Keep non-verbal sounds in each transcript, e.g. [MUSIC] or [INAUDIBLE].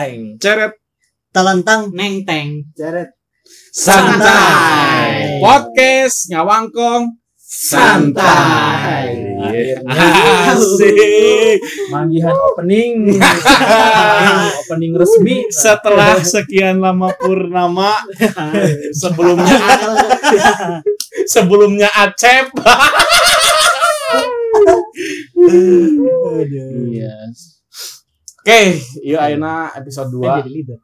Teng. Ceret Talantang. Neng teng. Ceret. santai. Podcast ngawangkong santai. Asik. Manggihan opening. [LAUGHS] opening resmi. Setelah sekian lama purnama sebelumnya [LAUGHS] sebelumnya Acep. [LAUGHS] Iya. Oke, yuk ayeuna episode 2. jadi leader.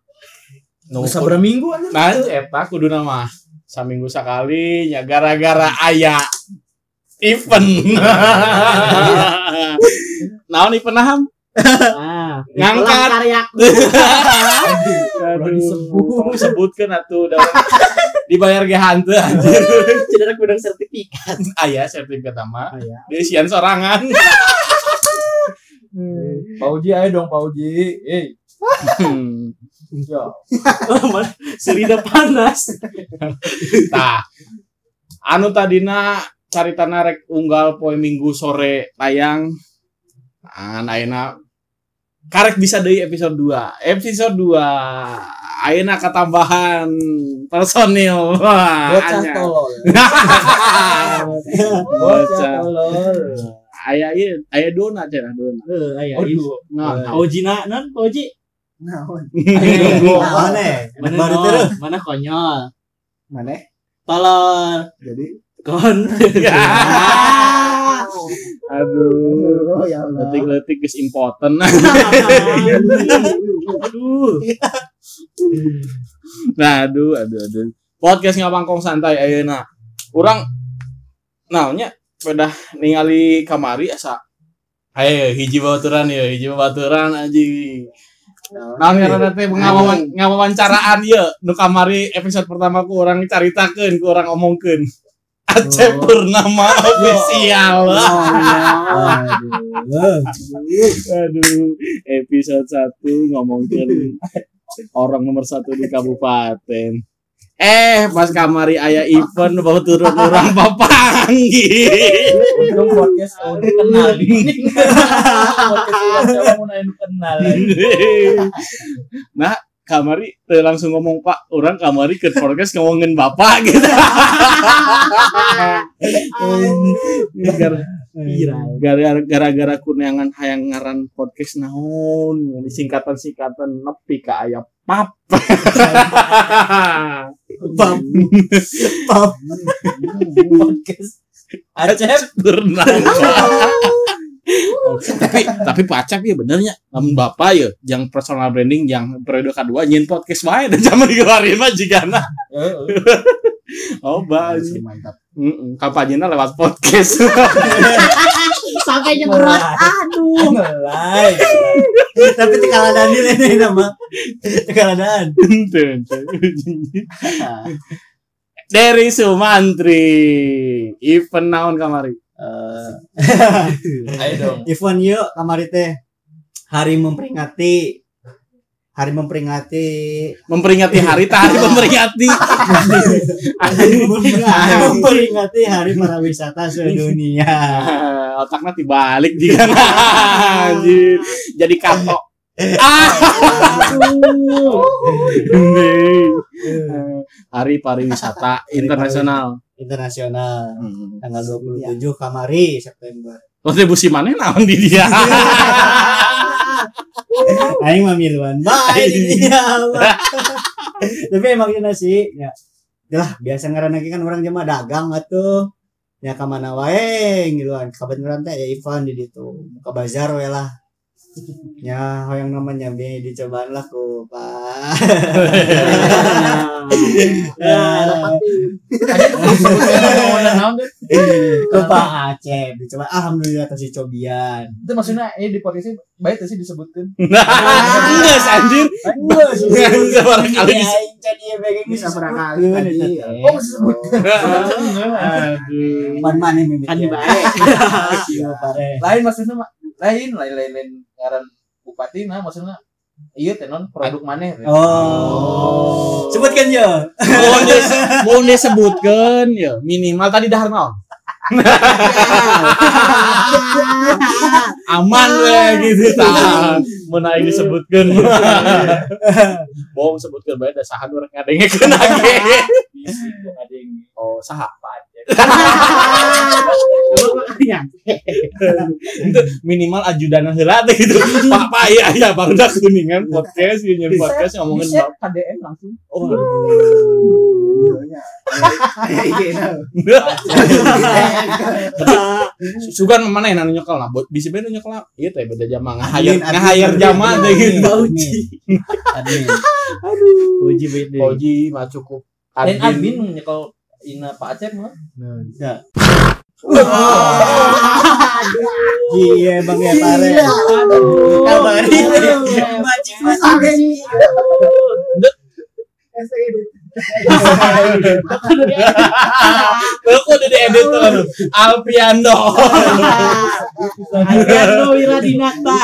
Bisa berapa minggu aja? Nah, eta kudu nama saminggu sekali ya gara-gara aya event. [LAUGHS] Naon event aham? Ah, Ngangkat. karya. Aduh, disebut. sebutkan atuh dalam dibayar ge hanteu anjir. Cedera kudang sertifikat. Aya sertifikat sama. Dia sian sorangan. [LAUGHS] Pauji ayo dong Pauji. Eh, ya. [LAUGHS] Serida panas. Tah. Anu tadina caritana rek unggal poe Minggu sore tayang. Nah, ayeuna karek bisa deui episode 2. Episode 2 ayeuna ketambahan personil. Wah, Bocah tolol. [LAUGHS] Bocah. Bocah tolol. Aya ieu, aya dona cenah dona. Eh, aya. Aduh. Nah, Oji na non Oji. Naon? [LAUGHS] Naon? Mana Baru terus. Mana konyol. Mana? Tolol. Jadi. Kon. [LAUGHS] Aduh. Oh ya Allah. Letik-letik geus impoten. [LAUGHS] Aduh. Nah, aduh, aduh, aduh. Podcast ngabangkong santai ayeuna. Urang naonnya pedah ningali kamari asa Ayo, hiji baturan ya, hiji baturan anjing. Nah, ngaranna teh ngawawan ngawawancaraan ieu nu kamari episode pertama ku urang caritakeun, ku urang omongkeun. Aceh Oh. Purnama [LAUGHS] official. Aduh. Aduh, episode 1 ngomongin [LAUGHS] orang nomor satu di kabupaten. Eh, pas kamari ayah event bawa turun orang [LAUGHS] papanggil. Untung podcast udah kenal. Podcast mau nanya kenal. nah, kamari langsung ngomong Pak, orang kamari ke podcast ngomongin bapak gitu. [LAUGHS] [LAUGHS] Gara- gara-gara gara-gara kuneangan hayang ngaran podcast naon singkatan-singkatan nepi ka aya pap. Pap. Pap. Podcast. Acep. Bernama [LAUGHS] tapi tapi pacak ya benernya. Lamun bapak ya yang personal branding yang periode kedua nyin podcast wae dan zaman dikeluarin mah jigana. Oh [LAUGHS] baik Mantap. Kampanyenya lewat podcast [LAUGHS] Sampai nyemprot. Aduh. Mulai. Tapi tekaladan ini nama. Tekaladan. [LAUGHS] dari Sumantri event naon kamari Eh, Ayo dong. Event yuk kamari teh hari memperingati hari memperingati. Memperingati hari tak hari memperingati. Hari memperingati, hari para wisata sedunia. [LAUGHS] otaknya dibalik juga anjir. Jadi kato hari pariwisata internasional. Internasional. Hmm. tanggal 27 kamari September. kontribusi mana naon di dia [LAUGHS] [LAUGHS] Aing mah miluan dia. mah. Tapi emang ini sih ya. Lah biasa ngaran lagi kan orang jema dagang atuh. Ya ka mana wae ngiluan kebetulan teh ya event di ditu. Muka bazar we lah. Ya, yang namanya bi dicobaan lah ku Pak. [LAUGHS] Ya, ku Pak Aceh dicoba alhamdulillah kasih cobian. Itu maksudnya eh di ini baik sih disebutkan. enggak anjir Enggak sih. Iya, dis- aing jadi bagian Bisa disebutkeun barangkali tadi. Oh disebutkan. aduh Man. Kan ya. baik. Iya, pare. Lain maksudnya lain lain lain ngaran bupati nah maksudnya iya tenon produk maneh. Oh. Sebutkan ya. mau disebutkan [LAUGHS] ya minimal tadi dahar naon [LAUGHS] aman we gitu tah mun aing disebutkeun bohong sebutkeun bae da saha urang ngadengekeun age Bisi kok ada yang [LAUGHS] oh saha. Itu minimal ajudan heula teh gitu. Pak pak iya iya barudak kuningan podcast ieu nyeun podcast ngomongin bisa bab KDM langsung. Oh [LAUGHS] sugan mana yang nyekel lah? Bisa bener nyekel lah. Iya teh beda jama ngahayar ngahayar jama teh. Gitu Uji. Admin. Uji BD. Koji mah cukup. Dan admin. nyekel ina Pak Acep mah. Iya bang ya pare. Kabari. Bajing Aku udah di edit tuh aduh. Alpiando Wiradinata.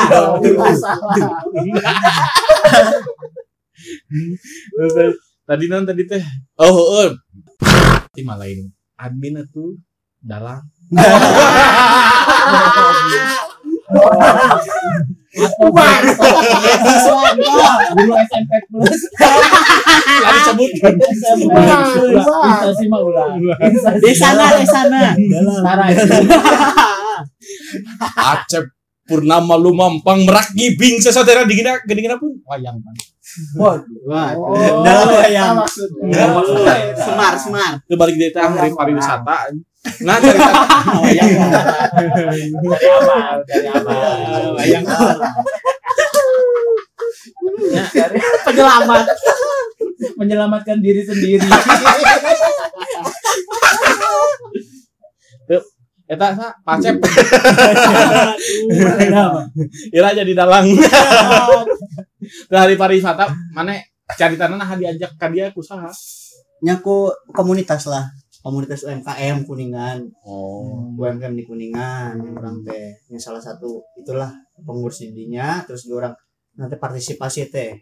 tadi non tadi teh. Oh Ti malah ini admin itu dalang. Dulu SMP plus. Tadi sebutkan instansi mah ulah Di sana, di sana. Tara [LAUGHS] Acep Purnama Lumampang Merak Gibing sesatera digina gedingina pun wayang man. Wah. Oh, Dalam wayang. maksudnya. Semar, semar. Itu balik dari teh hari pariwisata. Nah cerita Wayang. Dari amal, dari amal. Wayang. Ya, dari Penyelamat. menyelamatkan diri sendiri. [LAUGHS] Eta sa pacep. [LAUGHS] Ira jadi dalang. [LAUGHS] Ke hari pariwisata mana caritana nah diajak ka dia kusaha. Nyaku komunitas lah. Komunitas UMKM Kuningan. Oh. UMKM di Kuningan orang teh yang salah satu itulah pengurus didinya terus dia orang nanti partisipasi teh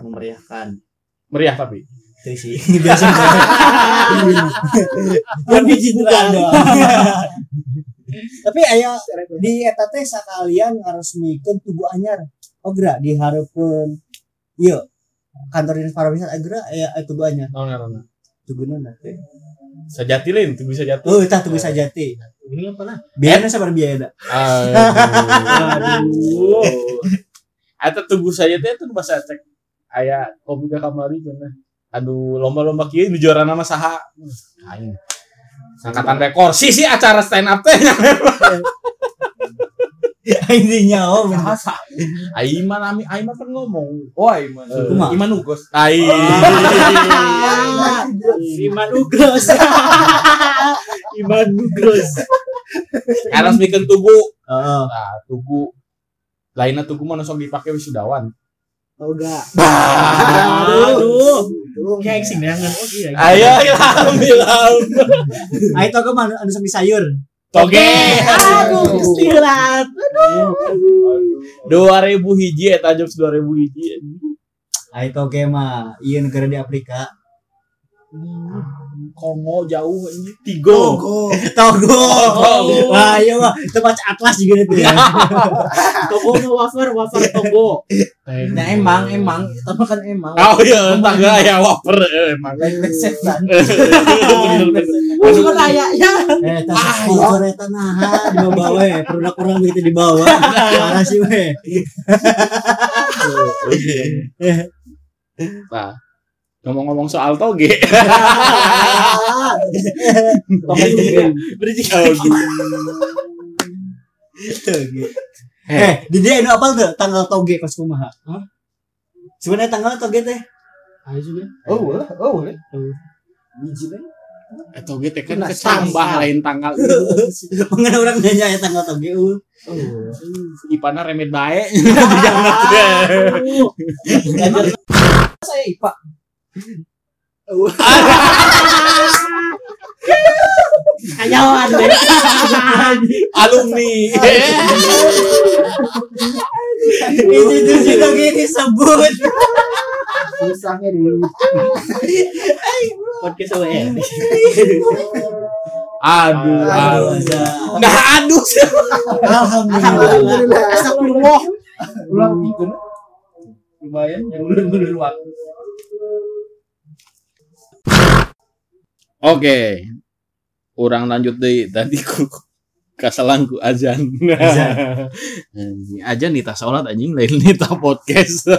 memeriahkan Meriah tapi. sih [LAUGHS] biasa Yang biji bukan. [LAUGHS] tapi ayah di eta teh sakalian ngaresmikeun tugu anyar ogra dihareupeun ieu kantor dinas pariwisata agra aya aya tugu anyar Naon ngaranna? tugu nana teh Sajati lain bisa jatuh. oh tah tugu sajati Ini apa nah? biayana sabar biaya da Aduh. [LAUGHS] Eta tubuh saya teh tuh bahasa cek aya kopi ka kamari cenah. Aduh, lomba-lomba kieu nu juara nama saha? Aing. Angkatan rekor sih sih acara stand up teh. [LAUGHS] intinya oh Bahasa. Aiman ami Aiman kan ngomong. Oh, Iman. Eh, Kumaha? Iman Ugos. Tai. Iman Ugros. [LAUGHS] Iman Ugros. Karena bikin tugu. Heeh. Nah, tugu lainnya tugu mana sok dipake wisudawan. Oga. Aduh. Kayak sing dengan oh iya. Ayo ilham ilham. Ayo toga mana anu sok sayur. Toge. Aduh, istirahat. 2000 hiji eta jokes 2000 hiji. Ayo toge mah ieu negara di Afrika. Kongo jauh ini Tigo. Togo. [LAUGHS] Wah, iya mah tempat atlas juga itu ya. [LAUGHS] Togo mau wafer, wafer Togo. Nah, emang, emang. Itu kan emang. Oh iya, tangga ya wafer eh, emang. Setan. Cuma kayaknya. Eh, tas sponsor eta nah di bawah we, produk orang begitu di bawah. [LAUGHS] Parah sih we. Nah, ngomong-ngomong soal toge. [LAUGHS] Toge juga. Eh, di dia anu apal tuh tanggal toge pas kumaha? Hah? Sebenarnya tanggal toge teh. Ayo juga. Oh, boleh. Oh, boleh. Biji. Eh, toge teh kan kecambah lain tanggal. [LAUGHS] Mengenai orang nanya ya tanggal toge uh. Ipana remet bae. [LAUGHS] Saya IPA. Kanyawan deh. Alumni. Institusi toge disebut. Susahnya dulu. Podcast OE. Aduh, aduh. Nah, aduh. Alhamdulillah. Astagfirullah. ulang lumayan yang ulun-ulun waktu Oke. Orang lanjut deh tadi ku [LAUGHS] kasalangku azan. Azan. Anjing, azan nih tas sholat anjing lain nih tas podcast. [LAUGHS]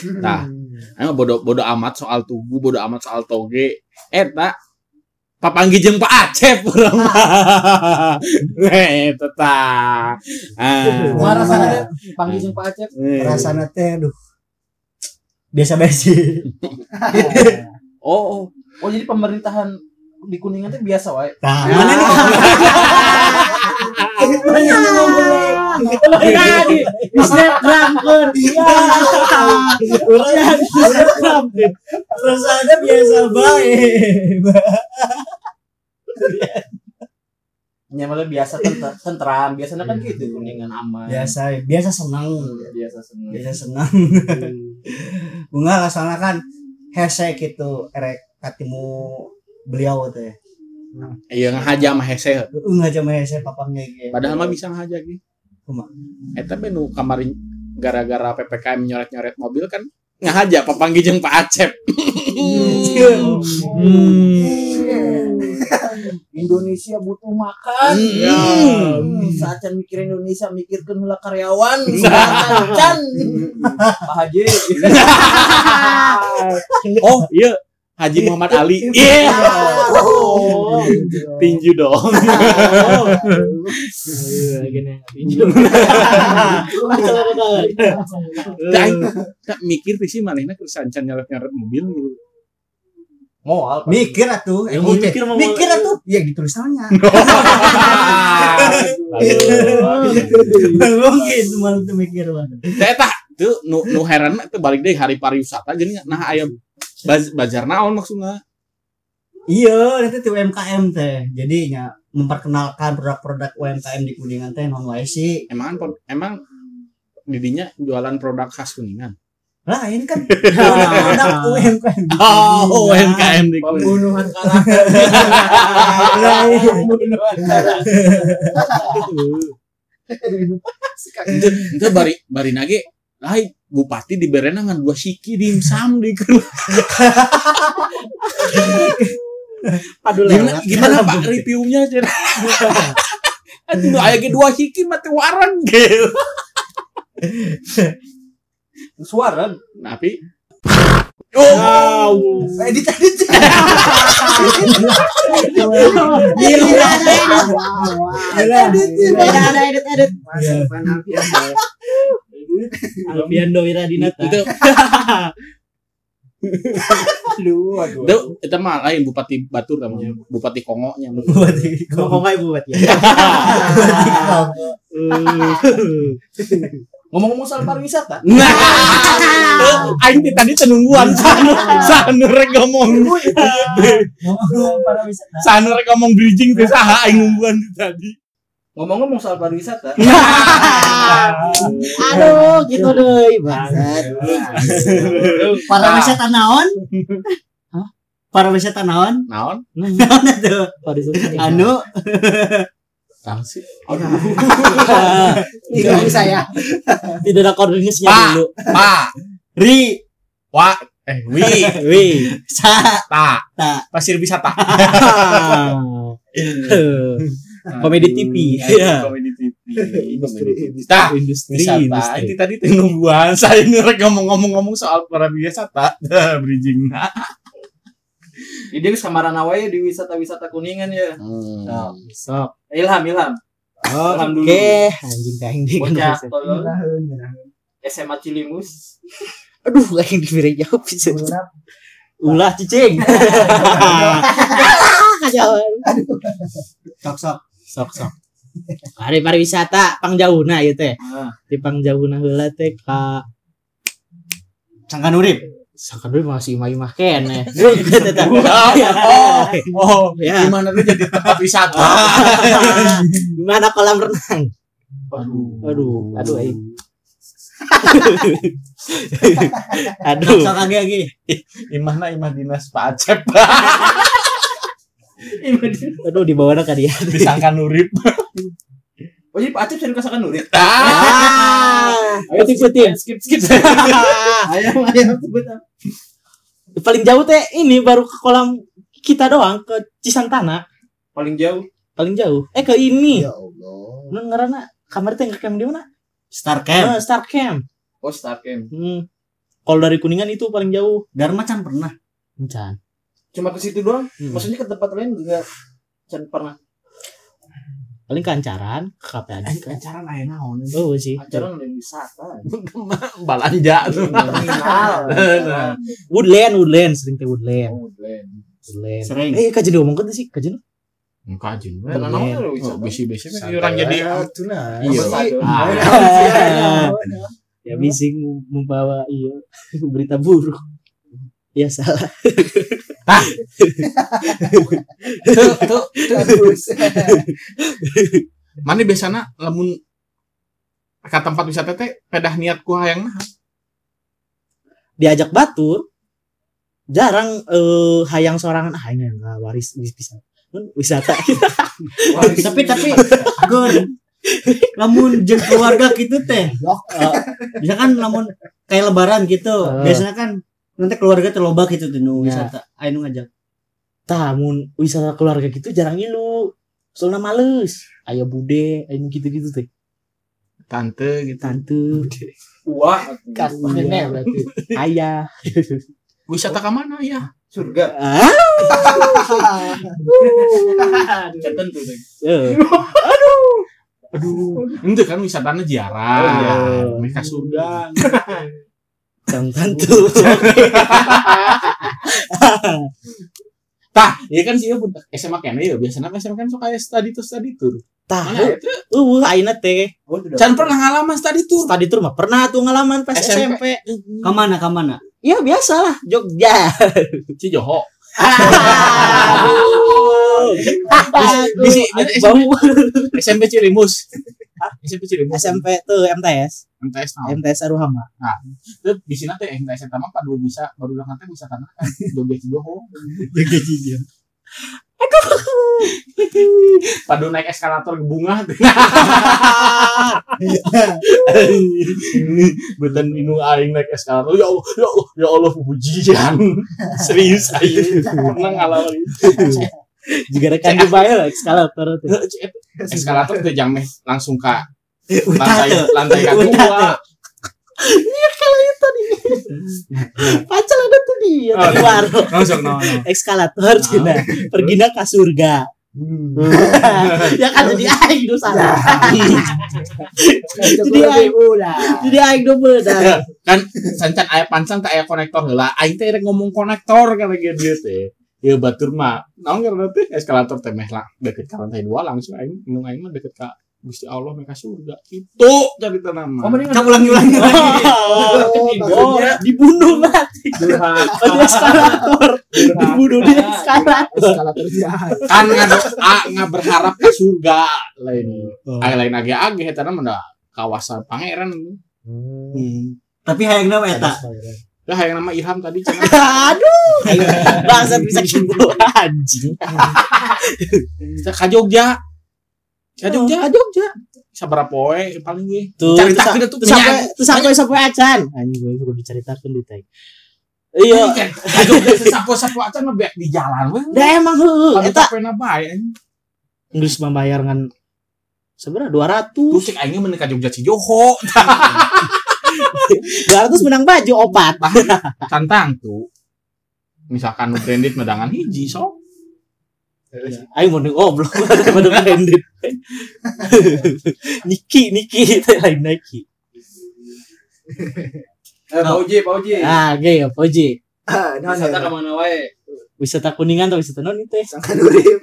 Nah, emang bodo bodo amat soal tugu, bodo amat soal toge. Eta papanggi jeung Pak Acep urang mah. [LAUGHS] Eh, teta. Ah. Panggil jeung Pak Acep Eh. Rasana teh aduh. Biasa basi. Oh, oh. oh jadi pemerintahan di kuningan tuh biasa wae Nah, [LAUGHS] mana nih? Di di snapgram kan. Rasanya biasa baik. Ya malah biasa tentram, biasanya kan gitu kuningan aman. Biasa, biasa senang. Biasa seneng. Biasa senang. Bunga soalnya kan hese gitu erek katimu beliau teh. Iya ngahaja mah hese. Enggak cuma hese papang gitu. Padahal mah bisa ngahaja ge. Kumaha? Eta be nu kamarin gara-gara PPKM nyoret-nyoret mobil kan ngahaja papanggi jeung Pak Acep. Indonesia butuh makan. Hmm. Saat mikir Indonesia mikirkan heula karyawan. Can. [LAUGHS] Pak Haji. [LAUGHS] Oh, iya. Haji Muhammad Ali. Iya. [LAUGHS] Tinju dong. Dan tak mikir sih manehna keur sancan nyoret-nyoret mobil gitu. Moal. Mikir atuh, Yang mikir, mikir mau- mikir atuh. Ya ditulisannya. [LAUGHS] Mungkin cuma itu mikir banget. Teh tah tuh nu nu heran teu balik deui hari pariwisata jadi nah aya baz, bazar naon maksudnya. Iya, itu tuh UMKM teh. Jadi nya memperkenalkan produk-produk UMKM di Kuningan teh non sih. Emang emang didinya jualan produk khas kuningan. Lain kan [LAUGHS] produk UMKM. di Oh. UMKM di. Pembunuhan [LAUGHS] karakter. Lain. Pembunuhan karakter. Itu bari bari nage lain bupati diberena ngan dua siki dimsum di. Padu Gimana, gimana Pak reviewnya Jen? [LAUGHS] Aduh, aya ge dua hiki mah teu wareng ge. Suara. Tapi Oh, Edit edit. Ada ada edit edit. Alfiando Wiradinata. itu Aduh, aduh. itu itu mah lain bupati Batur namanya, bupati Kongonya. Buat di- Ngomong aja buat ya. Ngomong-ngomong soal pariwisata. Nah, aing tadi tenungguan [LAUGHS] sanu sanu rek ngomong Ngomong para wisata. sanu rek ngomong bridging teh saha aing nungguan ti tadi. Ngomong-ngomong soal pariwisata. [LAUGHS] Aduh, gitu deh, bangsat. Para wisata naon? Para wisata naon? Naon? Naon atuh? Anu Tahu sih. [LAUGHS] Tidak bisa ya. Tidak ada koordinasinya Pak. dulu. Pa, ri wa, eh, wi, [LAUGHS] Wih. sa ta, Ta. pasir wisata. [LAUGHS] Komedi TV. Iya. Komedi TV. Komedi TV. Tah, Industri. wisata. industri. Ini tadi teh nungguan saya ngerek ngomong-ngomong sama soal para wisata. Dah, bridging. Jadi geus kamarana wae di wisata-wisata kuningan ya. Hmm. Sok. Ilham, Ilham. Oh, Ilham dulu. Oke, anjing kain di Bocah tolol SMA Cilimus. Aduh, kain di beri jawab bisa. Ulah cicing. [LAUGHS] Kajauhan. sok sok. Sok sok. Hari pariwisata pangjauhna ieu teh. Ah. Di pangjauhna heula teh ka Sangkan urip. Sakadul masih imah-imah kene. [LAUGHS] Oh, oh, Ya. gimana tuh jadi tempat wisata? [LAUGHS] Gimana kolam renang? Aduh, [LAUGHS] Aduh, aduh. Sok aduh. sok lagi lagi. imahna imah dinas Pak Acep. Aduh di bawah ka dia. disangka nurip Oh jadi Pak Acep sering kasakan nurit. Ah, Ayo puting-puting. skip skip. [LAUGHS] ayam ayam sebut? Paling jauh teh ini baru ke kolam kita doang ke Cisantana. Paling jauh. Paling jauh. Eh ke ini. Ya Allah. Nun ngaranna kamar teh camp di mana? Star Camp. Eh, Star Camp. Oh Star Camp. Hmm. Kalau dari Kuningan itu paling jauh. Dharma can pernah. Encan. Cuma ke situ doang. Hmm. Maksudnya ke tempat lain juga Can pernah. Paling kancaran, ke kafe aja. acara aya naon Oh sih. Acara yang wisata. [LAUGHS] balanja tuh Kriminal. Woodland, Woodland, sering teh Woodland. Oh, Glenn. Woodland. Sering. Eh, kajian ngomong sih, kajian. Kajen. Oh, wisata. bisi-bisi kan orang jadi tuna. Iya. Ah. [LAUGHS] ya bising membawa iya [LAUGHS] berita buruk. Ya salah. Tuh, tuh, tuh. mana biasanya lamun ke tempat wisata teh pedah niat ku hayang nah Diajak batur jarang eh hayang sorangan ah ini enggak waris bis- bisa. Mun wisata. Tapi tapi gur lamun jeung keluarga gitu teh Eh, misalkan lamun kayak lebaran gitu Eh. biasanya kan nanti keluarga terloba gitu tuh nu Ya. wisata. Ayo ngajak. Tamun wisata keluarga gitu jarang ilu. Soalnya males. Ayah bude ayah gitu-gitu teh. Tante gitu. Tante. Wah, nenek berarti. Ayah. Wisata ke mana ya surga. ah. Cetan tuh. Deng. eh. aduh. Itu kan wisatanya ziarah Oh, iya. mereka surga [LAUGHS] Sang tantu [LAUGHS] tah ya kan sih ya budak SMA kene ya biasanya SMA kan suka study tour study tour. Itu uh aina teh. Oh, can pernah ngalaman study tour? Tadi tuh mah pernah tuh ngalaman pas SMP. SMP, ke mana ke mana ya biasa lah. Jogja. Cijoho [LAUGHS] Bisi, bau SMP Cilimus. SMP Cilimus. SMP tuh MTS MTS nah MTS Aruhama. Itu di sini teh MTS sama padu bisa baru bilang nanti bisa tanah. Kan Jogja Cijoho padu naik eskalator ke bunga. [LAUGHS] Betan inu aing naik eskalator. Ya Allah ya Allah ya Allah pujian serius aing pernah ngalamin juga rekan di bayar eskalator tuh eskalator teh jameh langsung ke utah lantai tuh lantai Utah kedua pacar ada tuh dia Oh, keluar langsung no no eskalator cina pergi ke surga ya kan jadi aing do salah jadi aing jadi aing do benar kan sancan aya pancan teh aya konektor heula aing teh ngomong konektor kan lagi dia teh Ya batur mah, naon karena teh eskalator teh meh lah. Deket ka lantai dua langsung aing nu aing mah deket ka Gusti Allah mereka surga. Itu cerita nama. Oh, mending Cak ulangi ulangi [LAUGHS] oh dibunuh mati. Durhaka. oh di eskalator dibunuh di eskalator. Eskalator jahat. kan nggak berharap ke surga. Lain Ay, lain age age eta mah da kawasan pangeran. Hmm. tapi hayang nama eta Lah yang nama Ilham tadi [LAUGHS] aduh bangsa bisa gitu anjing kita ka Jogja. Ka Jogja. Ka Jogja Sabaraha poe paling ge. tuh Carita terus kita tuh sampai terus sampai sampai acan anjing gue perlu diceritakan di tai iya ka Jogja sapo-sapo acan mah di jalan we. dah emang heuh Eta eta capena bae. Inggris membayar ngan seberapa dua Tuh ratus cek aing mah ka Jogja Cijoho. [LAUGHS] dua ratus menang baju opat. Tantang tuh. Misalkan nu branded medangan hiji sok. ayo mau nih goblok daripada branded. Niki Niki itu lain Nike Eh, Pak Uji, Pak Uji. ah gay apa Ji Wisata ke mana wae? wisata kuningan atau wisata non itu ya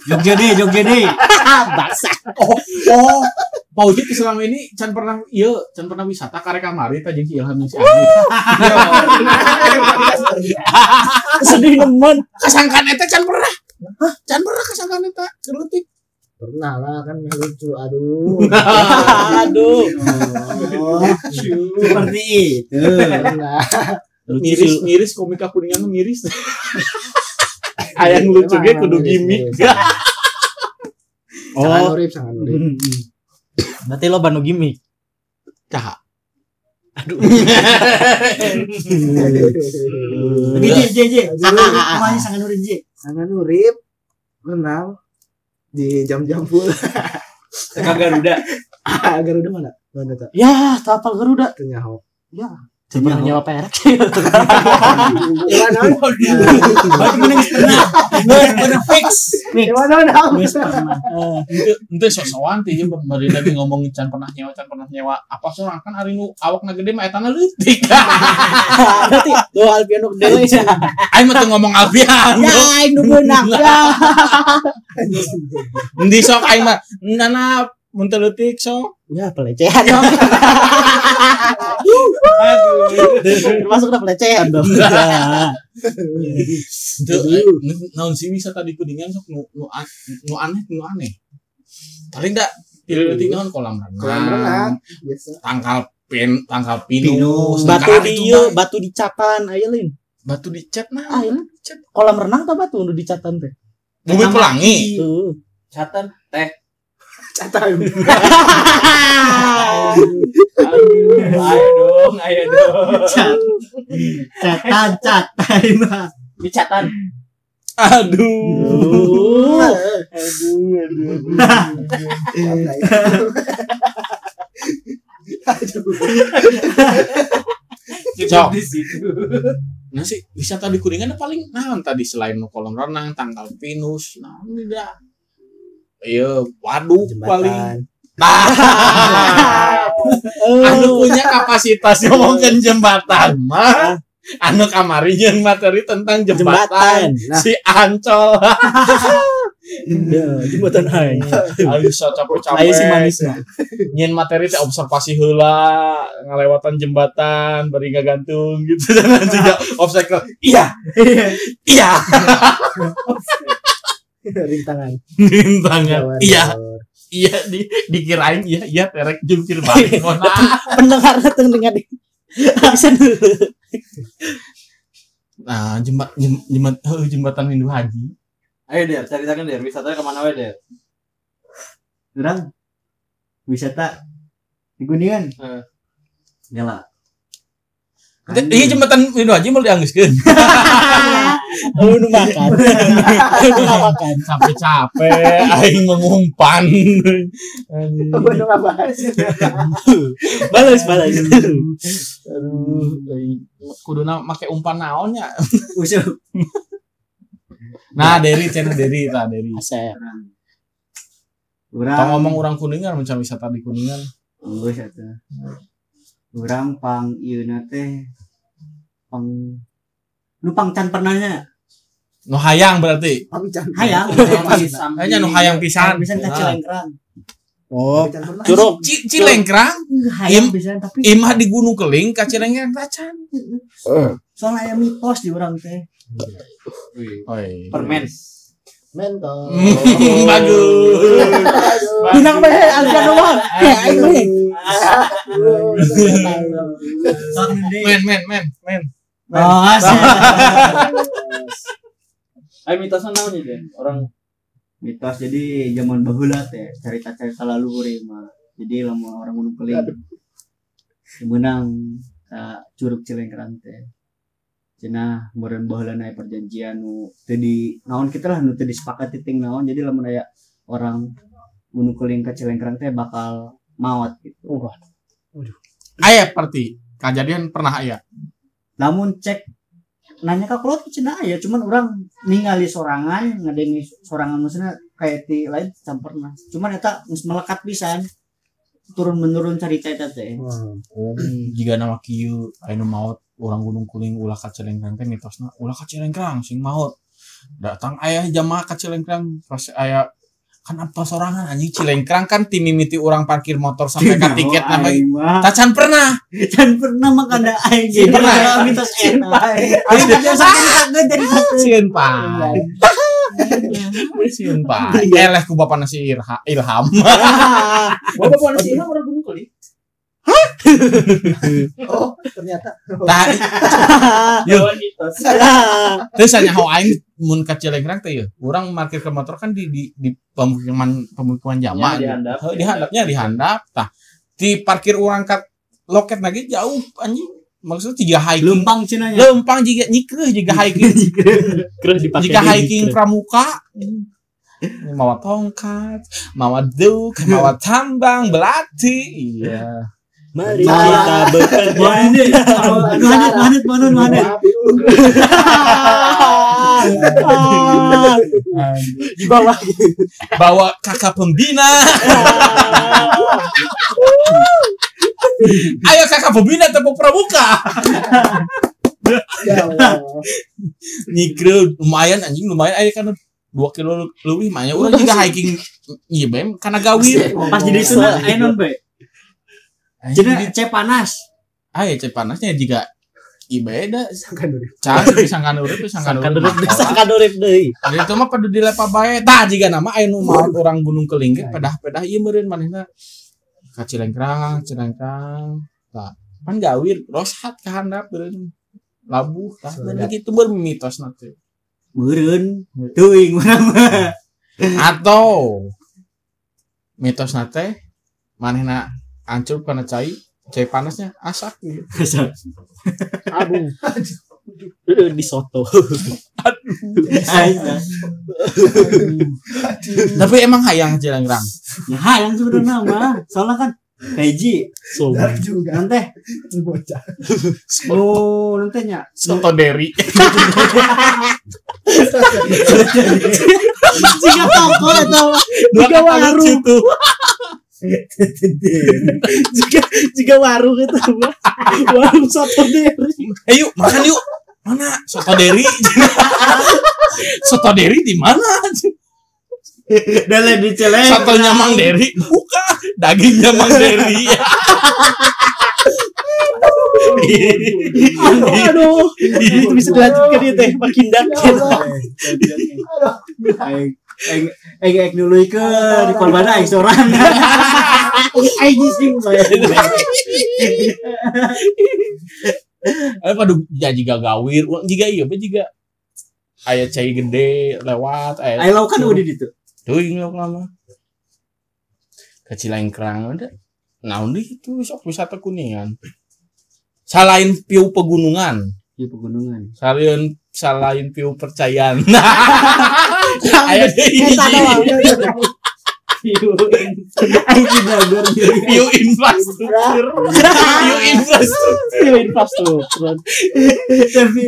Jogja deh Jogja deh. [LAUGHS] Baksa Oh, Pak Uji tuh selama ini can pernah iya, can pernah wisata karek kamari teh jeung si Ilham jeung si sedih nemen. Kasangkan eta can pernah. Hah, can pernah kasangkan eta keleutik. pernah lah kan lucu [LAUGHS] aduh. Aduh. Oh, seperti itu. Lucu Miris miris komika kuningan miris. [LAUGHS] Ayang lucu ge kudu gimmick. [LAUGHS] Sangan Oh, urip, sangan urip. Berarti lo banu gimmick. Cah. Tapi [LAUGHS] J J J, semuanya sangat nurin J. Sangan urip renang di jam-jam full. Teka Garuda. [LAUGHS] Ah, Garuda mana? Mana tak? Ya, tapal Garuda. Ternyahok. Saya pernah nyawa perak. Gimana? Berarti menang pernah. Bener fix. Fix. Pernah. Itu sok-sokan teh jeung bari lagi ngomongin can pernah nyewa can pernah nyewa. Apa sorangan kan ari nu awakna gede mah etana leutik. Berarti lo Alpiano dewe. Aing mah ngomong Alfian. Ya, ini menang. Ya. Endi sok aing mah nana mun sok. Ya, pelecehan dong. Termasuk udah pelecehan dong. Ya. Teu naon sih bisa tadi kuningan sok nu nu nu aneh nu aneh. Paling da pilih leutik naon kolam renang. Kolam renang. Biasa. Tangkal pin, tangkal Pinus. Batu di itu ieu, mah batu di catan aya lain. batu dicat nah. Ah, iya. Kolam renang tau batu nu di catan teh. Bumi pelangi. Tuh. Catan teh. Catan. Ayo dong, ayo dong. Catan, catan. mah. Di catan. Aduh. Sok. di situ. Nah sih wisata di Kuningan paling naon tadi selain kolam renang, tangkal pinus, nah tidak. Iya, waduk paling. [LAUGHS] Nah, anu punya kapasitas [LAUGHS] ngomongin jembatan mah. Anu kamari jeung materi tentang jembatan. Jembatan. Si Ancol. [LAUGHS] Ya, jembatan aing. Ayo capek-capek. Ayo si manisnya. Nyin materi teh observasi heula, ngalewatan jembatan, bari gantung gitu jangan juga obstacle. Iya, iya, [LAUGHS] Rintangan. rintangan. Jawa Iya, iya di dikirain iya iya terek jungkir balik. [LAUGHS] Pendengar datang dengan bisa dulu. nah jembat jem- jembat heuh, jembatan Hindu Haji. Ayo Der, ceritakan Der, wisatanya ke mana wae Der? Orang wisata di Kuningan. Eh. Nyala. Iya jembatan Hindu Haji mau dianggeuskeun. Lu [LAUGHS] nu makan. [LAUGHS] Lu nu makan. Capek-capek aing mengumpan. Bandung apa? Balas balas. Aduh, kuduna make umpan naonnya. Usuk. Nah, Deri cenah Deri tah Deri. Asep. Urang. Tong ngomong orang Kuningan macam wisata di Kuningan. Atuh. Urang pang ieu na teh pang nu pang can pernahnya. Nu hayang berarti. Pamcan. Hayang. [LAUGHS] Hanya nu hayang pisan. Pisan ka Nah. Cilengkrang. Oh, curug. Ci- Cilengkrang, Hayang pisan tapi imah di Gunung Keling ka Cilengkrang tacan. soalnya aya mitos di urang teh. Oi. Permen. Mentol. [LAUGHS] Bagus. Binang bae alga doang. Ya, aing bae. Men men men men. Oh, asik. [LAUGHS] Ayo mitosnya naon nih Der? Orang mitos jadi zaman baheula teh cerita-cerita lalu urang mah. Jadi lamun orang gunung keling menang ka curug Cilengkrang teh. Cenah meureun baheula aya perjanjian nu teu di naon kita lah nu teu disepakati ting naon jadi lamun aya orang gunung keling ka Cilengkrang teh bakal maot gitu. Aya perti kejadian pernah aya. Namun cek nanya ke kalau tuh cenah aya cuman orang ningali sorangan ngadengi sorangan maksudnya kayak di lain can pernah. Cuman eta melekat pisan turun menurun cerita eta teh. Jika nama kieu anu maut orang Gunung Kuling ulah ka Cilengkrang teh mitosna ulah ka Cilengkrang sing maut. Datang ayah jamaah ka Cilengkrang pas aya kan apa sorangan anjing Cilengkrang kan tim mimiti orang parkir motor sampai ka tiket nama mah Tacan pernah. can pernah makanda aing jadi Pernah. mitos eta. Aing biasa kaget jadi satu. Sieun pa. Sieun pa. Eleh ku bapana si Irha- Ilham. [LAUGHS] Bapak mana sih orang gunung kali? ternyata. Tah, [LAUGHS] [LAUGHS] terus hanya how aing mun ka Cilegrang teh ya. Urang parkir ke motor kan di di di pemukiman pemukiman jamaah. Ya, dihandap. Heuh, dihandapnya dihandap. Tah, di parkir urang ka loket lagi jauh anjing. Maksudnya tiga hiking. Lempang cenanya. Lempang juga nyikreuh juga hiking. Jika hiking pramuka mawa tongkat, mawa duk, mawa tambang, belati. Iya. Mari Nah. kita bekerja. Manut, manut, manut, manut. Di bawah. Bawa kakak pembina. Ayo kakak pembina tepuk pramuka. Ya Allah. Nyikreun lumayan anjing lumayan ayo kan 2 kilo lebih mah urang juga hiking iya bem karena gawir. Pas jadi sana, ayo non be. Cina cek panas. Ayo cek panasnya juga ibeda Sangkan dulu. can pisangkan urip Sangkan urip urip sangkan urip deui. Jadi itu mah pada di lepa bae. Tah jika nama aya nu maot orang Gunung Keling ge pedah-pedah ieu meureun manehna. Ka Cilengkrang, Cilengkrang. Tah, kan gawir roshat ka handap meureun. Labuh tah dan gitu bermitos nanti. Meureun. Teuing urang mah. Atau mitos nate manehna hancur karena cai cai panasnya asak gitu. [LAUGHS] Aduh. [LAUGHS] Heeh, di soto. Aing. Tapi emang hayang Cilengkrang. Ya hayang sebenarnya mah. Soalnya kan Peji, So, Dar juga. nanti Bocah. mau nanti nya Soto deri. [LAUGHS] jika toko atau jika warung jika jika warung itu warung soto deri Ayo makan yuk. Mana? Soto deri? soto deri di mana? dalam di celeng. Satonya Mang Deri bukan dagingnya Mang Deri. aduh itu bisa dilanjutkan itu teh makin dakil aing aing aing dulu ke di korban aing seorang [LAUGHS] aing sing saya Eh padu ya jika gawir, uang jika iya, apa jika ayah cai gede lewat, ayah lau kan udah gitu tuh ingat lama. Kecil kerang udah. Nah udah itu sok wisata kuningan. Salain piu pegunungan, di pegunungan selain salain piu percayaan. [LAUGHS] Ayah deh aing tidak piu infrastruktur, piu infrastruktur. infrastruktur tapi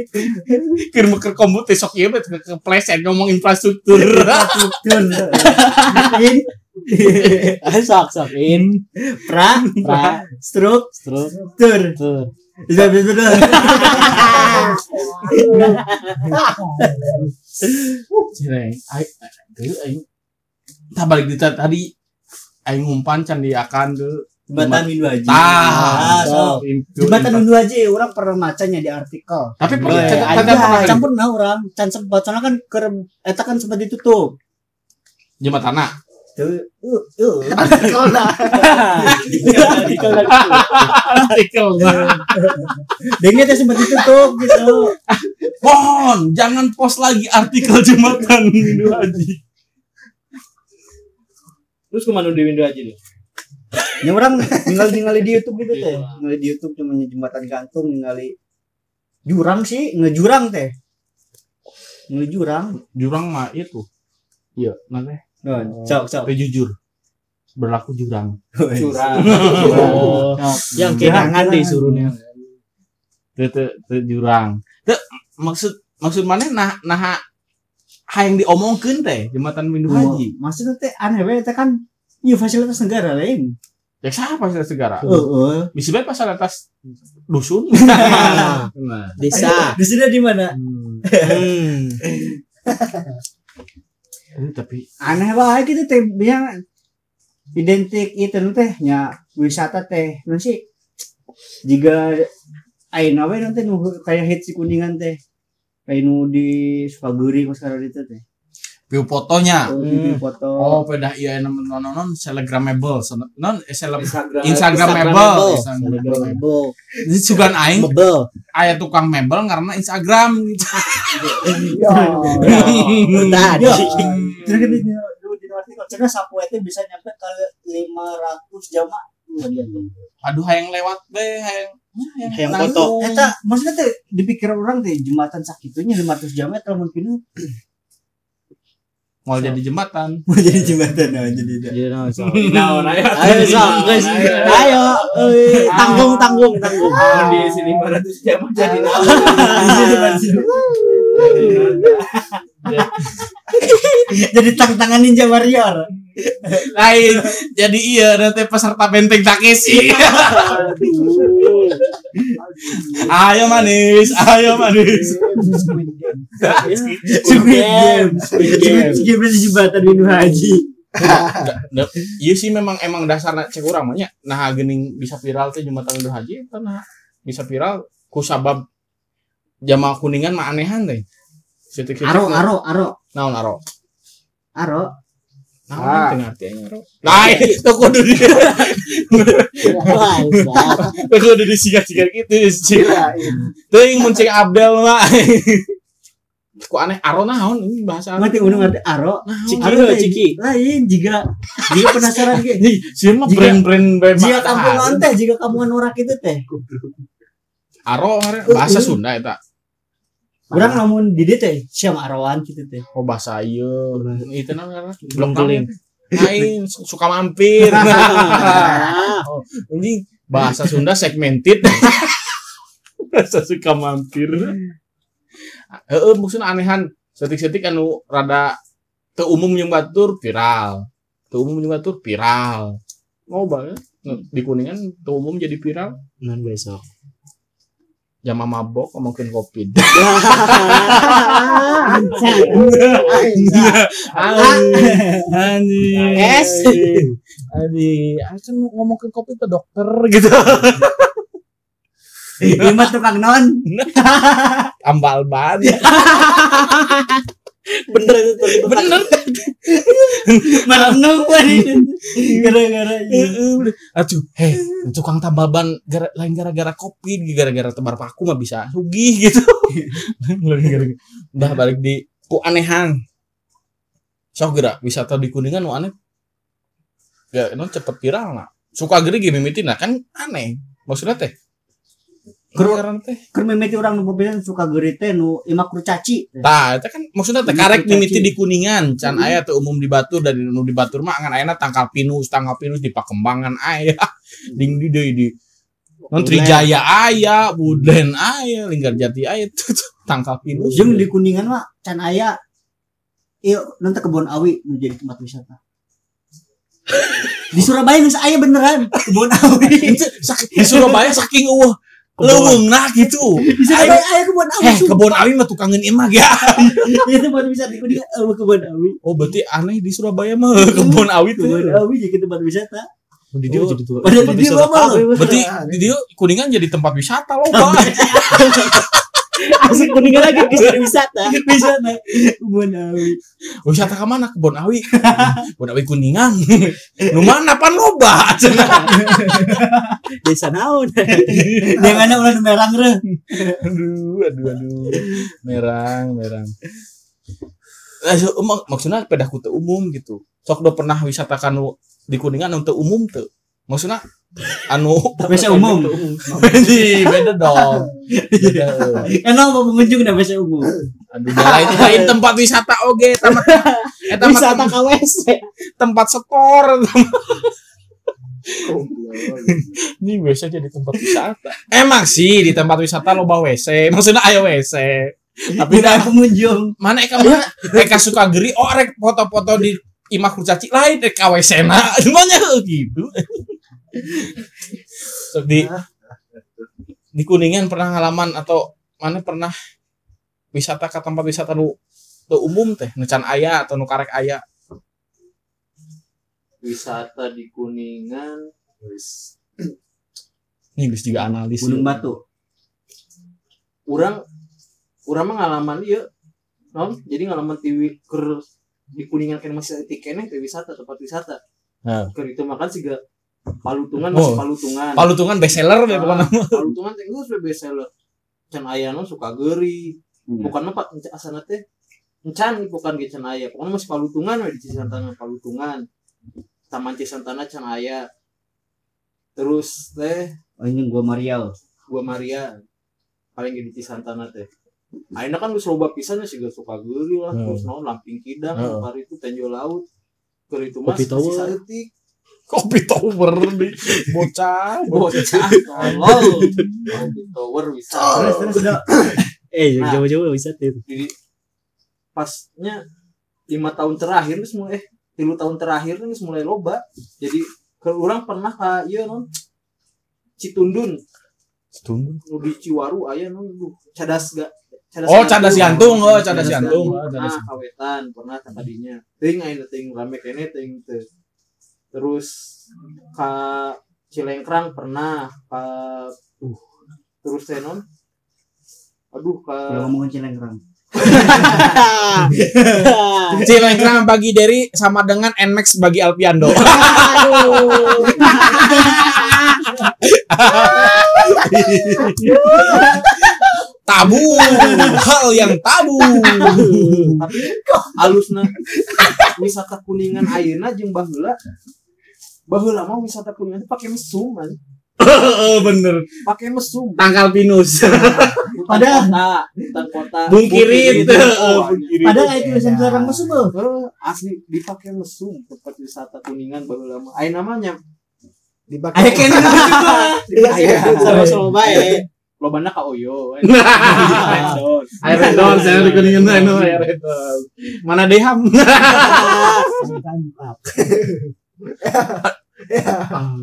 Kirim ke komputer sok iya bet. Ke kepleset ngomong infrastruktur. betul in ah sok sok in. Pra pra struk terus tuh bisa bisa bisa Cireng, aing aing. Tah balik di tadi aing ngumpan can di akan tuh jembatan Windu Haji tah. Ah, so. jembatan Windu Haji orang pernah macanya di artikel. Tapi pernah pernah can pernah orang. Can sempat soalnya kan ke eta kan sempat ditutup. Jembatan na tuh uh uh artikel Dengnya teh sempat ditutup gitu pohon jangan post lagi artikel jembatan. Windu Haji terus ke mana di window aja nih yang orang tinggal tinggal di YouTube gitu teh. Tinggal di YouTube cuma jembatan gantung ningali jurang sih ngejurang teh. Ngejurang jurang. Mah itu. Iya nanti cok cok tapi jujur. Berlaku jurang. Curang [LAUGHS] oh. Yang deh suruhnya. Teu teu jurang. Teu maksud maksud mana? Nah nah hayang diomongkeun teh jembatan Windu Haji. maksudnya teh aneh we teh kan iya fasilitas negara lain. Ya siapa sih segara heeh. Bisa bae fasilitas dusun. Nah desa di sini di mana hmm. [LAUGHS] [LAUGHS] Tapi aneh wae gitu teh. Yang identik itu nu teh nya wisata teh. Sih jika ayeuna we nanti nu kayak hit si kuningan teh. Kayak nu di Sukaguri kos sekarang itu teh view fotonya. Hmm. foto. Oh pedah iya non non non telegramable non eh, Instagram instagramable. Instagramable. ini sugan aing. Aya tukang mebel karena instagram. [LAUGHS] Gitu [LAUGHS] Tadi. Ya. Jadi di artikel cenah sapu itu bisa nyampe ke 500 jama. aduh hayang lewat deh hayang. Hayang nanggung. foto. Eta maksudnya teh dipikir orang teh jembatan sakitunya 500 jam eta mun pinu [LAUGHS] mau jadi jembatan mau jadi jembatan nah, jadi Jadi naon, so? nah Ayo sok, guys. Ayo, tanggung tanggung tanggung. di sini 500 jam jadi [LAUGHS] jadi tang-tangan ninja warrior. Lain jadi iya nanti peserta benteng Takeshi ayo manis ayo manis Squid Game. Squid Game. Squid Game. Jembatan Winu Haji. iya sih memang emang dasarnya cek orang mah nya. nah gening bisa viral teh jembatan Idul Haji itu nah bisa viral ku sabab jamaah kuningan mah anehan teh Sitik-sitik Aro aro aro naon aro aro. Nah Ah. aro nah itu kudu di itu kudu disigat-sigat gitu sih teuing mun cek Abdel mah ku aneh? Aro naon? Ini bahasa Ngerti udah ngerti. Aro. Ciki, Aro ciki. Lain jika jika penasaran ge. Sih mah brand-brand brand Jika kampungan teh jika kampungan norak itu teh. Aro bahasa Sunda eta. Urang lamun di dieu teh siam aroan gitu teh. Oh bahasa ieu. Itu naon ngaran? Belum keling. Lain su- suka mampir. [LAUGHS] [LAUGHS] Oh, ini bahasa Sunda segmented. [LAUGHS] bahasa suka mampir. Heeh, maksudnya anehan. Setik-setik anu rada teu umum yang batur viral. Teu umum yang batur viral. Mau banget di kuningan teu umum jadi viral. Non besok. Jama mabok ngomongin covid. [LAUGHS] Anjing. Es. Adi, kan ngomongin kopi ke dokter gitu. Lima tukang non. Ambal ban. [LAUGHS] Bener itu. Bener. Merenung Gara-gara itu. Aduh, heh, tukang tambal ban gara, lain gara-gara kopi, gara-gara tebar paku mah bisa sugih gitu. Udah balik di ku anehan. Sok gerak wisata di Kuningan nu aneh. Ya, itu cepet viral nah. Suka gede gini mimitin nah kan aneh. Maksudnya teh. Teh. Keur mimiti urang nu pisan suka geurit teh nu imak kurcaci. Tah, itu kan maksudnya teh karek caci. mimiti di Kuningan, can Hmm. aya teu umum di Batur dan nu di Batur mah ngan ayana tangkal pinus, tangkal pinus di Pakembangan aya. Ding di deui di Non Trijaya aya, Buden aya, Linggarjati aya [LAUGHS] tuh tuh, tangkal pinus. Jeung di Kuningan mah can aya Iya, nanti kebun awi nu jadi tempat wisata. [LAUGHS] Di Surabaya geus aya beneran kebun awi. [LAUGHS] di Surabaya saking eueuh leuweungna gitu. Surabaya aya kebun awi. Eh, kebun awi mah tukangeun imah ya. [LAUGHS] Itu tempat wisata di Kuningan eueuh kebun awi. Oh, berarti aneh di Surabaya mah [LAUGHS] kebun awi tuh. Kebun awi jadi tempat wisata. Di jadi tuh. Padahal di dia apa lo? berarti di dieu Kuningan jadi tempat wisata loh, [LAUGHS] Pak. Asik kuningan lagi bisa wisata. Wisata kebun awi. Wisata ke mana? Kebun awi. [LAUGHS] Kebun awi Kuningan. Nu mana pan loba? [LAUGHS] Desa naon. [LAUGHS] Dia ngana ulah merang reh. aduh, aduh, aduh. Merang, merang. Eh, mak- maksudnya pedah kutu umum gitu. Sok do pernah wisata kanu di Kuningan untuk umum tuh. Maksudnya [LAUGHS] anu Biasa umum. Di, beda dong. Enak apa pengunjung dah biasa umum. Aduh, lain lain tempat wisata oge, tempat eta mah Wisata tem- KWS. tempat setor. Ini biasa jadi tempat wisata. Emang sih di tempat wisata loba WC, maksudnya ayo WC. Tapi Tidak dah pengunjung. mana eka mana eka suka geri oh rek foto-foto di imah kurcaci lain eka WC na semuanya gitu. So, di di kuningan pernah ngalaman atau mana pernah wisata ke tempat wisata nu nu umum teh nu can aya atau nu karek aya? Wisata di Kuningan ini bisa juga analis Gunung Batu. orang orang mah ngalaman ieu non jadi ngalaman TV ker di kuningan kan masih tiketnya ke wisata tempat wisata. Nah. ke itu makan sih gak palutungan masih Oh. palutungan Palutungan best seller deh pokoknya. Ah, palutungan teh geus we best seller can aya nu suka geuri Hmm. bukan apa asana teh encan bukan ge can aya pokoknya masih palutungan we di Cisantana palutungan Taman Cisantana can aya terus teh Oh ini gua Marial. gua Maria paling ge di Cisantana teh Aina kan geus loba pisan sih geus suka geuri lah Hmm. terus naon lamping kidang Heeh. hari itu tenjo laut keur itu mah Kopi tower. Kopi tower di bocah. bocah tolol kopi tower bisa Terus terus udah. Eh, Nah. jauh-jauh bisa tuh. jadi pasnya lima tahun terakhir geus mulai eh tilu tahun terakhir geus mulai loba jadi ke orang pernah ka ieu non Citundun Setundun. nu di Ciwaru aya non cadas ga Oh, cadas jantung, oh, cadas Cadas jantung. pernah kawetan pernah tadinya teuing aya teuing rame kene teuing teu terus ka Cilengkrang pernah ka uh, terus teh non aduh ka Udah ngomongin Cilengkrang. [LAUGHS] Cilengkrang bagi Derry sama dengan Nmax bagi Alpiando. tabu, hal yang tabu. tapi alusna wisata kuningan ayeuna jeung baheula baheula mah wisata kuningan teh pake mesum man Oh, bener. pake mesum Tangkal pinus. [LAUGHS] padahal kota hutan kota Bungkirit. Oh, Padahal itu tulisan Cilarang musuh beuh. Eh, asli dipakai mesum tempat wisata kuningan baheula mah aya namanya Dipakai. Ayo kene Aya. Sama-sama [LAUGHS] baik. lobana ka oyo [LAUGHS] Air redon, saya di kuningan air redon. Mana deham?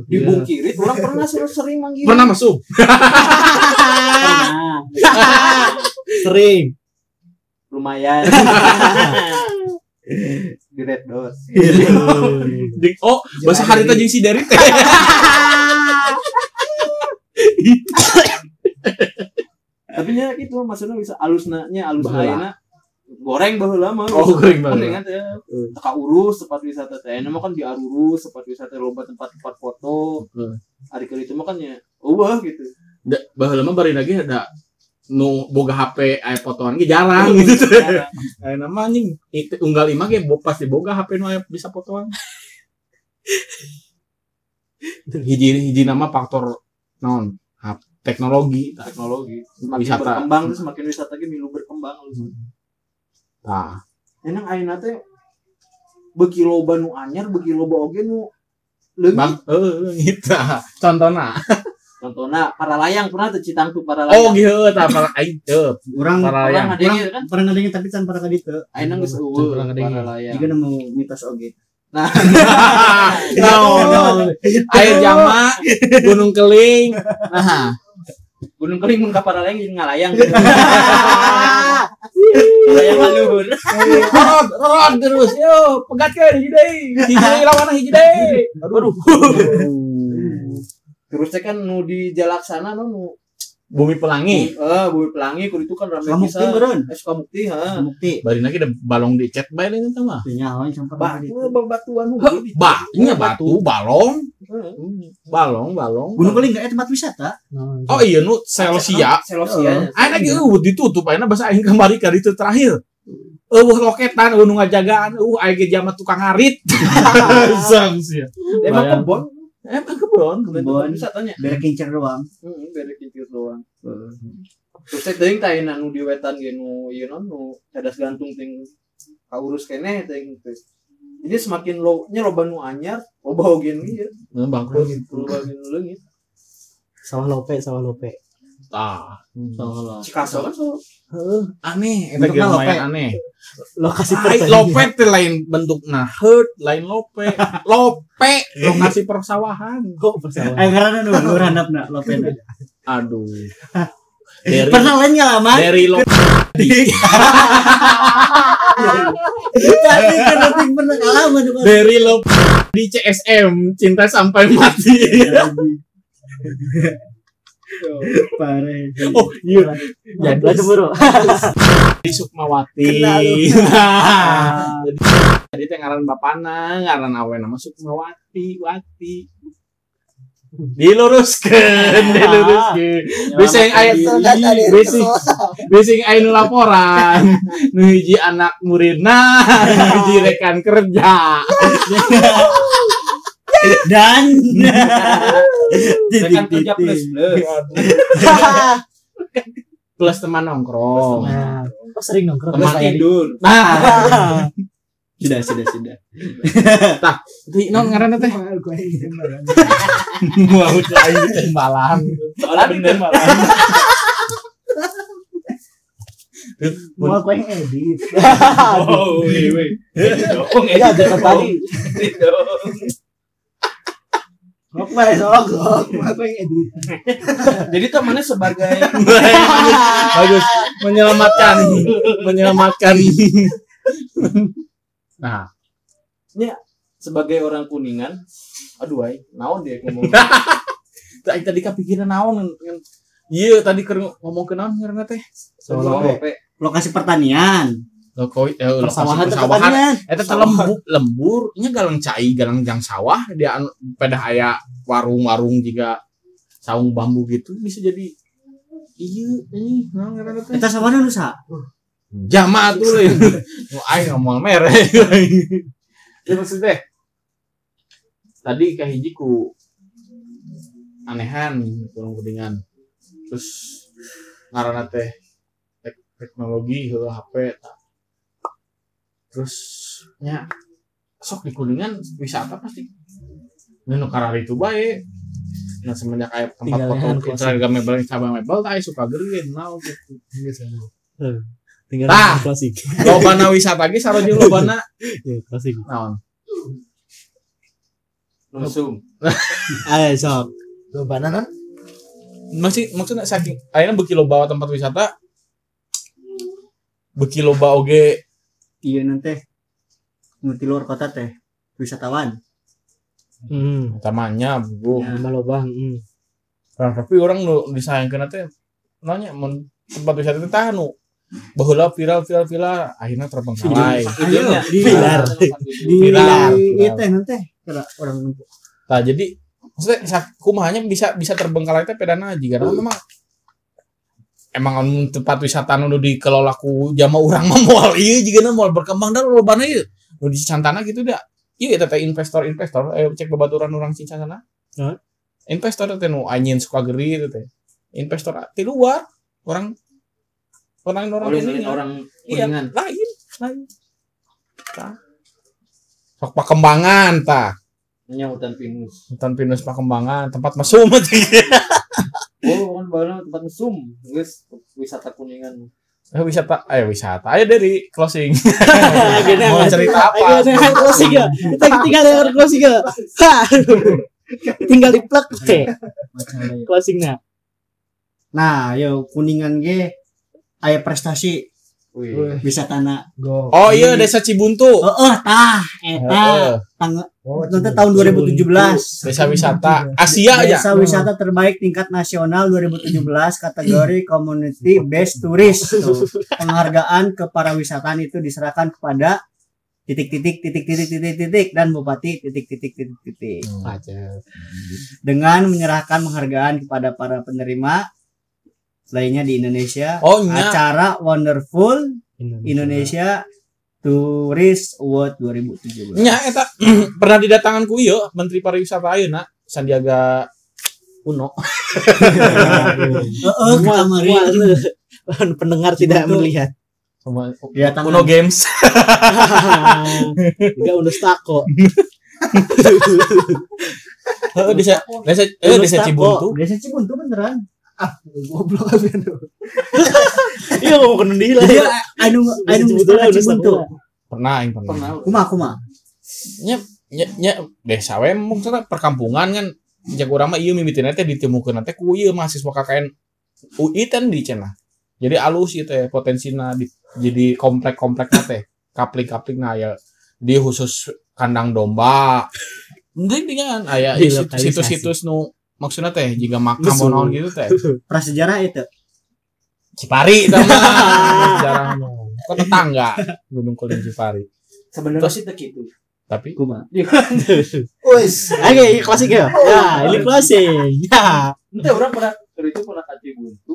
Di Bungkirit orang pernah sering sering manggil Pernah masuk? [LAUGHS] Pernah. Sering. lumayan [LAUGHS] di red Di- Oh, bahasa hari jeung si Derry teh. tapi nya gitu maksudnya bisa alusnya alus Baheula. Goreng baheula mah Oh, goreng baheula. Teh teka urus tempat wisata teh. Ayeuna mah kan diarurus tempat wisata loba tempat-tempat foto. Hmm. hari kali itu mah kan ya eueuh gitu. Da, baheula mah bari lagi ada nu boga HP aya fotoan ge jarang gitu. [LAUGHS] Aya nama anjing itu unggal imah ge pasti boga HP nu aya bisa fotoan. [LAUGHS] hiji hiji nama faktor hap- teknologi. Teknologi. Semakin Wisata. berkembang terus semakin wisata ge milu berkembang tah Enang ayeuna teh beuki loba nu anyar beuki loba oge nu leungit bang contohna contohna para layang pernah teh Citangtu para oh layang gitu tah para aing teu. Orang para orang yang ada yang kan? pernah ngadengin tapi can para kaditu. ayeuna geus eueuh para layang. Jika nemu mitos oge. nah. [LAUGHS] No air jama gunung keling. Nah gunung keling mun ka para layang jadi ngalayang [LAUGHS] layang luhur. Rod rod terus. Yo pegatkeun hiji deui hiji deui lawan hiji deui aduh. Terus teh kan nu di jalaksana nu nu bumi pelangi eh bumi pelangi kudu itu kan rame Kamu pisan beureun. eh Sukabukti ha Bukti. bari lagi ada balong di chat bae ini mah Nyawa sampai batu kaditu. babatuan nu ba nya batu balong balong balong Gunung Keling enggak tempat wisata. oh iya nu selosia Selosia Ayo lagi uh ditutup ayeuna bahasa aing kembali ka ditu terakhir. Eueuh loketan eueuh nu ngajagaan uh aya ge jama tukang ngarit. Sam sia. emang kebon Emang kebon. Kebon. wisatanya Bere kincer doang. Heeh, bere kincir doang. Terus teh teuing tah ayeuna nu di wetan ge nu ieu non nu cadas gantung ting kaurus kene teuing teh. Jadi semakin lo nya loba nu anyar, loba oge nu ieu, Nah, bangkrut. loba nu leungit. Sawah lope, sawah lope. Tah. Cikaso kan Aneh, eta lope. aneh. Lokasi lope teh lain bentukna hurt, lain lope. [LAUGHS] Lope lokasi persawahan. Kok persawahan? Eh karena nu nu handapna lopena. Aduh. Dari Pernah lain ngalaman? dari lope Tapi kena ting pernah ngalaman dari lope di CSM cinta sampai mati. Parah. [LAUGHS] Oh, iya. [LAUGHS] Jadi lah cemburu. Di Sukmawati. [LAUGHS] Jadi teh ngaran bapana, ngaran awe nama Sukmawati, Wati. Diluruskeun, diluruskeun. Bisa yang aya bisa bisa yang aya nu laporan. Nu hiji anak muridna, nu hiji rekan kerja. Dan [LAUGHS] Rekan kerja plus plus. [LAUGHS] Plus teman nongkrong. Nah, kok sering nongkrong Teman tidur. Nah, [LAUGHS] sudah sudah sudah. itu non ngaran teh. Mau cai tembalan. Soalnya bener malah. Mau aku yang edit. Oh, wih. Dong, Iya, jangan tadi. Sok wae sok sok. Aku yang edit. Jadi temannya sebagai [LAUGHS] Bagus. Menyelamatkan. Menyelamatkan. Nah, sebagai orang kuningan. Aduh, ay, naon dia ngomong. [LAUGHS] tadi tadi kepikiran naon kan. Iya, tadi keur ngomong ke naon ngaranna teh. Lokasi pertanian. Lokoi eh Persawahan teh persawahan. Eta teh lembur, lembur, nya galang cai, galang jang sawah, dia anu pada aya warung-warung juga saung bambu gitu bisa jadi iya ini naon ngaranna teh. Kita sama nusa. Jama tuh lain. [LAUGHS] Nu aing ngomong merek. [LAUGHS] Ya maksudnya tadi kahiji ku anehan kurang kedingan. Terus ngaranna teh tek- teknologi HP ta. Terus nya sok di kuningan wisata pasti. Nu karari itu bae. Nah semenjak kayak tempat foto yang Instagram mebel cabang mebel tah suka geureun naon gitu. Tinggal Tah. klasik. Lobana wisata ge saroje lobana Iya, klasik. naon? Nusum. [LAUGHS] Ayo sok. Lobana non? masih maksudnya saking akhirnya beki loba tempat wisata beki loba oge Iya nanti. Di luar kota teh wisatawan. Hmm. utamanya bu Ya. Loba. Hmm. Nah, tapi orang nu disayangkeun teh nanya mun tempat wisata teh tah nu baheula viral viral viral akhirnya terbengkalai Pilar. di Pilar. itu nanti Kira orang nah jadi maksudnya kumahanya bisa bisa terbengkalai teh pedana jika memang emang tempat wisata nu dikelola ku jama urang [LAUGHS] mah moal ieu jigana moal berkembang dan lobana ieu nu di Cantana gitu dah ieu eta teh investor-investor eh cek babaturan urang Cicana Hah? investor teh nu anjeun suka geri itu teh investor di luar orang orang orang Oleh kuningan. orang iya kuningan. lain lain Tah. sok pakembangan tah Nya hutan pinus. hutan pinus pakembangan tempat mesum [LAUGHS] Oh, kan baru tempat mesum. Guys, wisata kuningan. Eh, wisata, eh wisata. Ayo dari closing. [LAUGHS] Gini, Mau cerita apa? Ayo, ayo, closing ya. Kita tinggal dengar closing ya. Tinggal di plug teh. Closingnya. Nah, yo kuningan ge aya prestasi Wih. wisatana. Go. Oh iya, Desa Cibuntu. Oh, oh tah eta Heeh. tanggal Oh, nanti tahun 2017. Desa wisata Asia aja. Desa wisata terbaik tingkat nasional 2017 kategori community best tourist. [LAUGHS] Tuh. Penghargaan ke para wisatawan itu diserahkan kepada titik titik titik titik titik titik dan bupati titik titik titik titik Aja. dengan menyerahkan penghargaan kepada para penerima lainnya di Indonesia Oh nya. acara Wonderful Indonesia Tourist Award 2017 Nya eta [CLEARS THROAT] pernah didatangan ku ieu Menteri Pariwisata ayeuna Sandiaga Uno. [LAUGHS] Heeh, kamari. pendengar tidak melihat. Sama Ya. Uno Games. [LAUGHS] Enggak udah stako. [LAUGHS] Heeh desa desa eh Uno desa. Cibuntu. Desa Cibuntu beneran. Goblok [LAUGHS] aja Iya mau kena dihila. Dia anu anu Sebetulnya udah stako. Pernah aing pernah. Kuma kuma. nya nya nya desa we maksudnya perkampungan kan jak urang mah ieu mimitina teh ditemukeun teh ku ieu mahasiswa KKN UI kan di cenah. Jadi alus ieu teh potensina di, jadi komplek-komplek teh. Kapling-kapling nah ya di khusus kandang domba. Mending dengan aya Dilokalisasi. situs-situs nu maksudnya teh jika makam Geus. naon gitu teh? [LAUGHS] Prasejarah itu Cipari itu mah. [LAUGHS] Jarang mah. kok tetangga? Gunung Kuling Cipari. Sebenarnya sih teh gitu tapi? Kumaha? Wes, [LAUGHS] oke klasik ya? Ya ini klasik. Ya. Ente orang pernah dari itu pernah ke Cibuntu.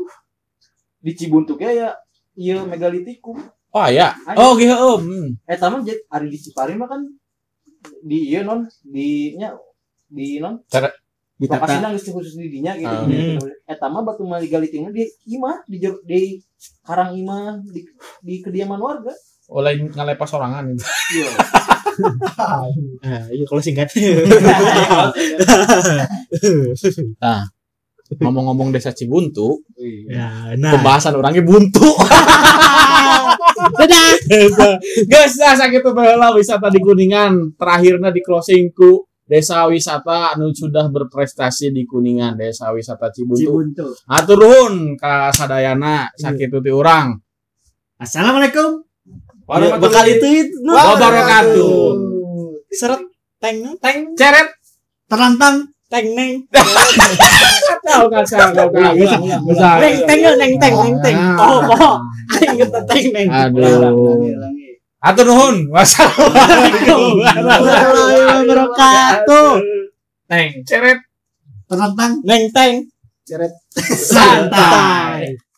Di Cibuntu ge ya ieu megalitikum. oh ya oh gitu om hmm. Eta mah jet ari di Cipari mah kan di ieu non di nya di non di lokasi nang khusus di dinya gitu. Ah. Gitu. Eta mah batu megalitikna di imah di jer- di karang imah di, di kediaman warga. oleh ngalepas sorangan itu [LAUGHS] Iya. ah iya kalau singkat [LAUGHS] ngomong-ngomong desa Cibuntu ya nah pembahasan orangnya buntu [LAUGHS] dadah guys nah sakit baheula wisata di Kuningan terakhirnya di closing ku desa wisata anu sudah berprestasi di Kuningan desa wisata Cibuntu. Cibuntu. Atur nuhun ka sadayana sakitu ti urang. Assalamualaikum. Warahmatullahi Ya, bakal itu itu no. wabarakatuh. Seret teng teng. Ceret. Terlantang teng neng. [LAUGHS] Tahu kan saya? Tahu kan neng teng neng teng. Neng teng oh oh. Aing kata teng neng. Aduh. Atur [LAUGHS] nuhun. Wassalamualaikum warahmatullahi wabarakatuh. Teng ceret terlantang neng teng. Ceret. Santai